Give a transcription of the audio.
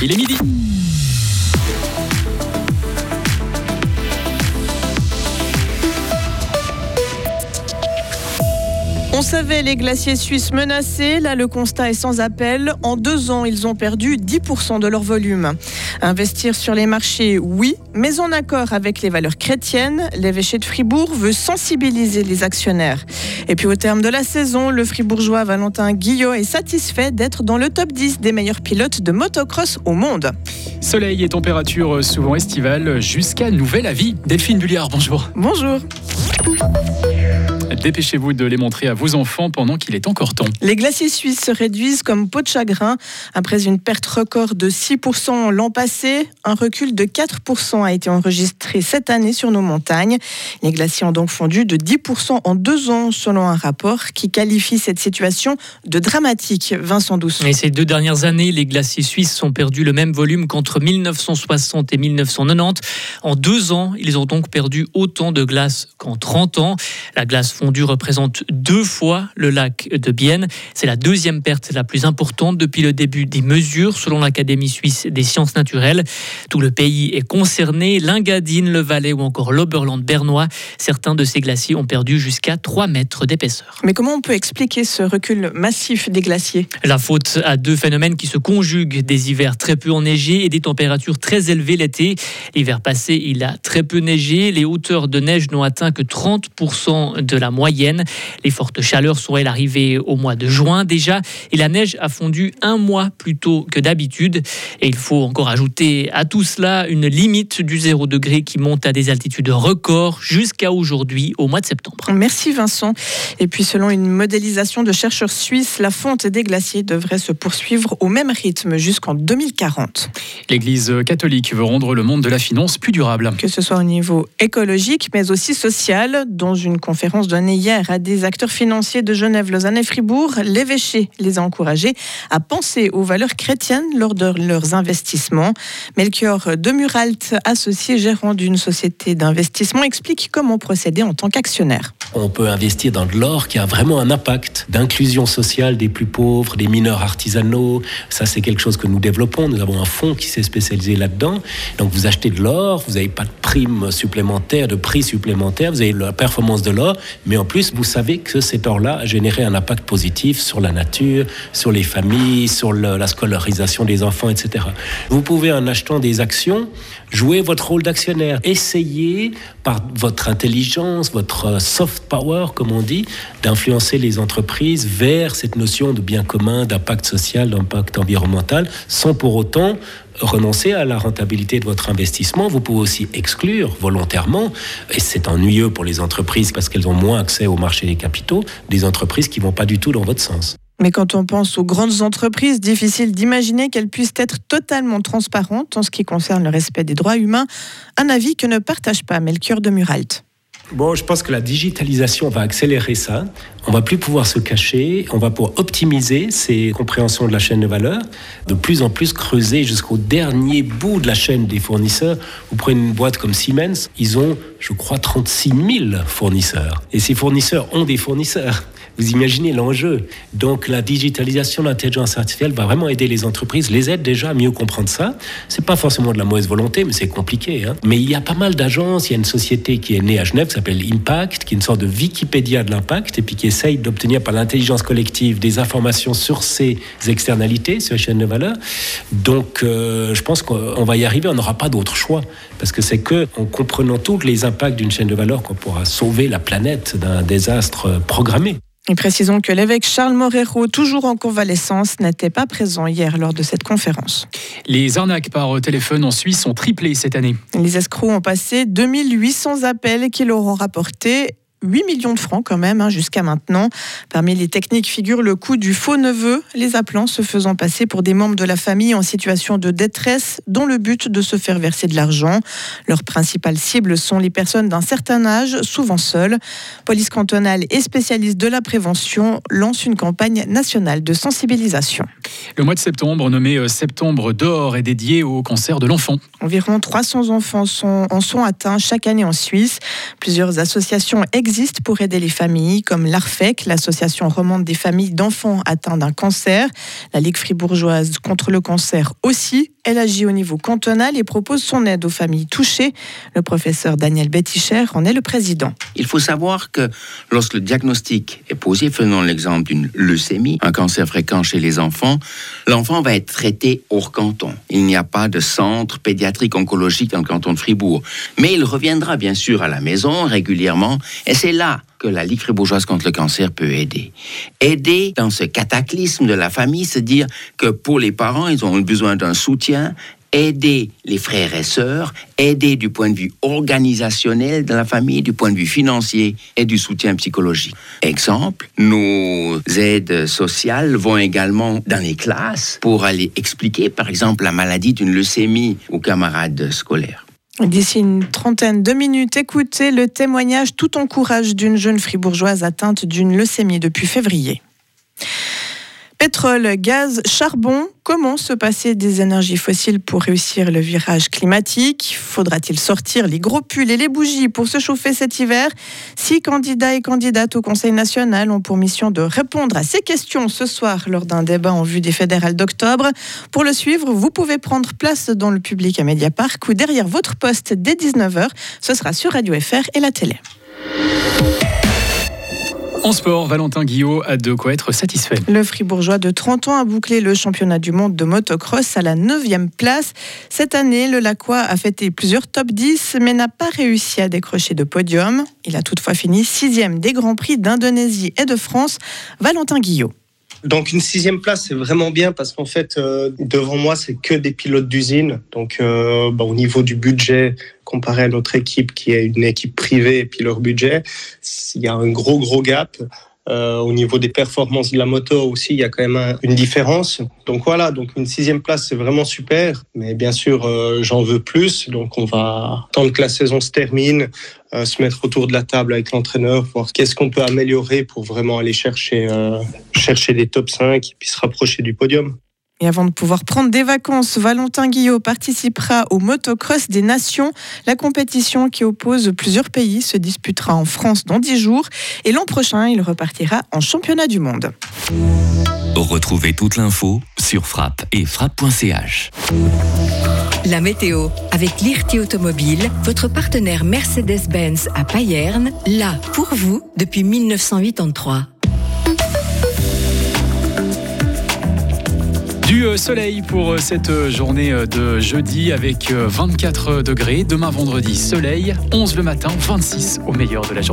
Il est midi. On savait les glaciers suisses menacés. Là, le constat est sans appel. En deux ans, ils ont perdu 10% de leur volume. Investir sur les marchés, oui, mais en accord avec les valeurs chrétiennes. L'évêché de Fribourg veut sensibiliser les actionnaires. Et puis, au terme de la saison, le fribourgeois Valentin Guillot est satisfait d'être dans le top 10 des meilleurs pilotes de motocross au monde. Soleil et température souvent estivales jusqu'à nouvel avis. Delphine Bulliard, bonjour. Bonjour. Dépêchez-vous de les montrer à vos enfants pendant qu'il est encore temps. Les glaciers suisses se réduisent comme peau de chagrin. Après une perte record de 6% l'an passé, un recul de 4% a été enregistré cette année sur nos montagnes. Les glaciers ont donc fondu de 10% en deux ans, selon un rapport qui qualifie cette situation de dramatique. Vincent Douce. Et ces deux dernières années, les glaciers suisses ont perdu le même volume qu'entre 1960 et 1990. En deux ans, ils ont donc perdu autant de glace qu'en 30 ans. La glace représente deux fois le lac de Bienne. C'est la deuxième perte la plus importante depuis le début des mesures, selon l'Académie suisse des sciences naturelles. Tout le pays est concerné, l'Ingadine, le Valais ou encore l'Oberland bernois. Certains de ces glaciers ont perdu jusqu'à 3 mètres d'épaisseur. Mais comment on peut expliquer ce recul massif des glaciers? La faute à deux phénomènes qui se conjuguent, des hivers très peu enneigés et des températures très élevées l'été. L'hiver passé, il a très peu neigé, les hauteurs de neige n'ont atteint que 30% de la moyenne. Les fortes chaleurs sont elles arrivées au mois de juin déjà et la neige a fondu un mois plus tôt que d'habitude. Et il faut encore ajouter à tout cela une limite du zéro degré qui monte à des altitudes records jusqu'à aujourd'hui au mois de septembre. Merci Vincent. Et puis selon une modélisation de chercheurs suisses, la fonte des glaciers devrait se poursuivre au même rythme jusqu'en 2040. L'Église catholique veut rendre le monde de la finance plus durable. Que ce soit au niveau écologique mais aussi social, dans une conférence donnée hier à des acteurs financiers de Genève, Lausanne et Fribourg. L'évêché les a encouragés à penser aux valeurs chrétiennes lors de leurs investissements. Melchior Demuralt, associé gérant d'une société d'investissement, explique comment procéder en tant qu'actionnaire. On peut investir dans de l'or qui a vraiment un impact d'inclusion sociale des plus pauvres, des mineurs artisanaux. Ça, c'est quelque chose que nous développons. Nous avons un fonds qui s'est spécialisé là-dedans. Donc, vous achetez de l'or, vous n'avez pas de prime supplémentaire, de prix supplémentaire, vous avez la performance de l'or, mais en plus, vous savez que cet or-là a généré un impact positif sur la nature, sur les familles, sur la scolarisation des enfants, etc. Vous pouvez, en achetant des actions, jouer votre rôle d'actionnaire. Essayez, par votre intelligence, votre soft power, comme on dit, d'influencer les entreprises vers cette notion de bien commun, d'impact social, d'impact environnemental, sans pour autant renoncer à la rentabilité de votre investissement. Vous pouvez aussi exclure volontairement, et c'est ennuyeux pour les entreprises parce qu'elles ont moins accès au marché des capitaux, des entreprises qui vont pas du tout dans votre sens. Mais quand on pense aux grandes entreprises, difficile d'imaginer qu'elles puissent être totalement transparentes en ce qui concerne le respect des droits humains. Un avis que ne partage pas Melchior de Muralt. Bon, je pense que la digitalisation va accélérer ça. On va plus pouvoir se cacher. On va pouvoir optimiser ces compréhensions de la chaîne de valeur, de plus en plus creuser jusqu'au dernier bout de la chaîne des fournisseurs. Vous prenez une boîte comme Siemens, ils ont, je crois, 36 000 fournisseurs. Et ces fournisseurs ont des fournisseurs. Vous imaginez l'enjeu. Donc la digitalisation, l'intelligence artificielle va vraiment aider les entreprises, les aide déjà à mieux comprendre ça. C'est pas forcément de la mauvaise volonté, mais c'est compliqué. Hein. Mais il y a pas mal d'agences. Il y a une société qui est née à Genève qui s'appelle Impact, qui est une sorte de Wikipédia de l'impact et puis qui essaye d'obtenir par l'intelligence collective des informations sur ces externalités, sur les chaînes de valeur. Donc euh, je pense qu'on va y arriver. On n'aura pas d'autre choix parce que c'est que en comprenant tous les impacts d'une chaîne de valeur qu'on pourra sauver la planète d'un désastre programmé. Et précisons que l'évêque Charles Morero, toujours en convalescence, n'était pas présent hier lors de cette conférence. Les arnaques par téléphone en Suisse ont triplé cette année. Les escrocs ont passé 2800 appels qui leur ont rapporté 8 millions de francs quand même hein, jusqu'à maintenant. Parmi les techniques figure le coût du faux neveu, les appelants se faisant passer pour des membres de la famille en situation de détresse dont le but de se faire verser de l'argent. Leurs principales cibles sont les personnes d'un certain âge, souvent seules. Police cantonale et spécialiste de la prévention lancent une campagne nationale de sensibilisation. Le mois de septembre, nommé euh, Septembre d'or, est dédié au cancer de l'enfant. Environ 300 enfants sont, en sont atteints chaque année en Suisse. Plusieurs associations existent pour aider les familles, comme l'ARFEC, l'association romande des familles d'enfants atteints d'un cancer. La Ligue fribourgeoise contre le cancer aussi Elle agit au niveau cantonal et propose son aide aux familles touchées. Le professeur Daniel Betticher en est le président. Il faut savoir que lorsque le diagnostic est posé, faisons l'exemple d'une leucémie, un cancer fréquent chez les enfants, l'enfant va être traité hors canton. Il n'y a pas de centre pédiatrique oncologique dans le canton de Fribourg. Mais il reviendra bien sûr à la maison régulièrement et c'est là que la Ligue fribourgeoise contre le cancer peut aider. Aider dans ce cataclysme de la famille, c'est dire que pour les parents, ils ont besoin d'un soutien, aider les frères et sœurs, aider du point de vue organisationnel de la famille, du point de vue financier et du soutien psychologique. Exemple, nos aides sociales vont également dans les classes pour aller expliquer, par exemple, la maladie d'une leucémie aux camarades scolaires. D'ici une trentaine de minutes, écoutez le témoignage tout en courage d'une jeune fribourgeoise atteinte d'une leucémie depuis février. Pétrole, gaz, charbon, comment se passer des énergies fossiles pour réussir le virage climatique? Faudra-t-il sortir les gros pulls et les bougies pour se chauffer cet hiver? Six candidats et candidates au Conseil national ont pour mission de répondre à ces questions ce soir lors d'un débat en vue des fédérales d'octobre. Pour le suivre, vous pouvez prendre place dans le public à Mediapark ou derrière votre poste dès 19h. Ce sera sur Radio FR et la télé. En sport, Valentin Guillot a de quoi être satisfait. Le Fribourgeois de 30 ans a bouclé le championnat du monde de motocross à la 9e place. Cette année, le Lacroix a fêté plusieurs top 10 mais n'a pas réussi à décrocher de podium. Il a toutefois fini 6e des Grands Prix d'Indonésie et de France. Valentin Guillot. Donc une sixième place, c'est vraiment bien parce qu'en fait, euh, devant moi, c'est que des pilotes d'usine. Donc euh, bah, au niveau du budget, comparé à notre équipe qui est une équipe privée et puis leur budget, il y a un gros gros gap. Euh, au niveau des performances de la moto aussi, il y a quand même une différence. Donc voilà, donc une sixième place, c'est vraiment super. Mais bien sûr, euh, j'en veux plus. Donc on va attendre que la saison se termine, euh, se mettre autour de la table avec l'entraîneur, voir qu'est-ce qu'on peut améliorer pour vraiment aller chercher, chercher les top 5 et puis se rapprocher du podium. Et avant de pouvoir prendre des vacances, Valentin Guillot participera au Motocross des Nations. La compétition qui oppose plusieurs pays se disputera en France dans 10 jours. Et l'an prochain, il repartira en championnat du monde. Retrouvez toute l'info sur frappe et frappe.ch. La météo avec l'IRT Automobile, votre partenaire Mercedes-Benz à Payerne, là pour vous depuis 1983. Du euh, soleil pour euh, cette euh, journée de jeudi avec 24 degrés. Demain vendredi, soleil, 11 le matin, 26 au meilleur de la journée.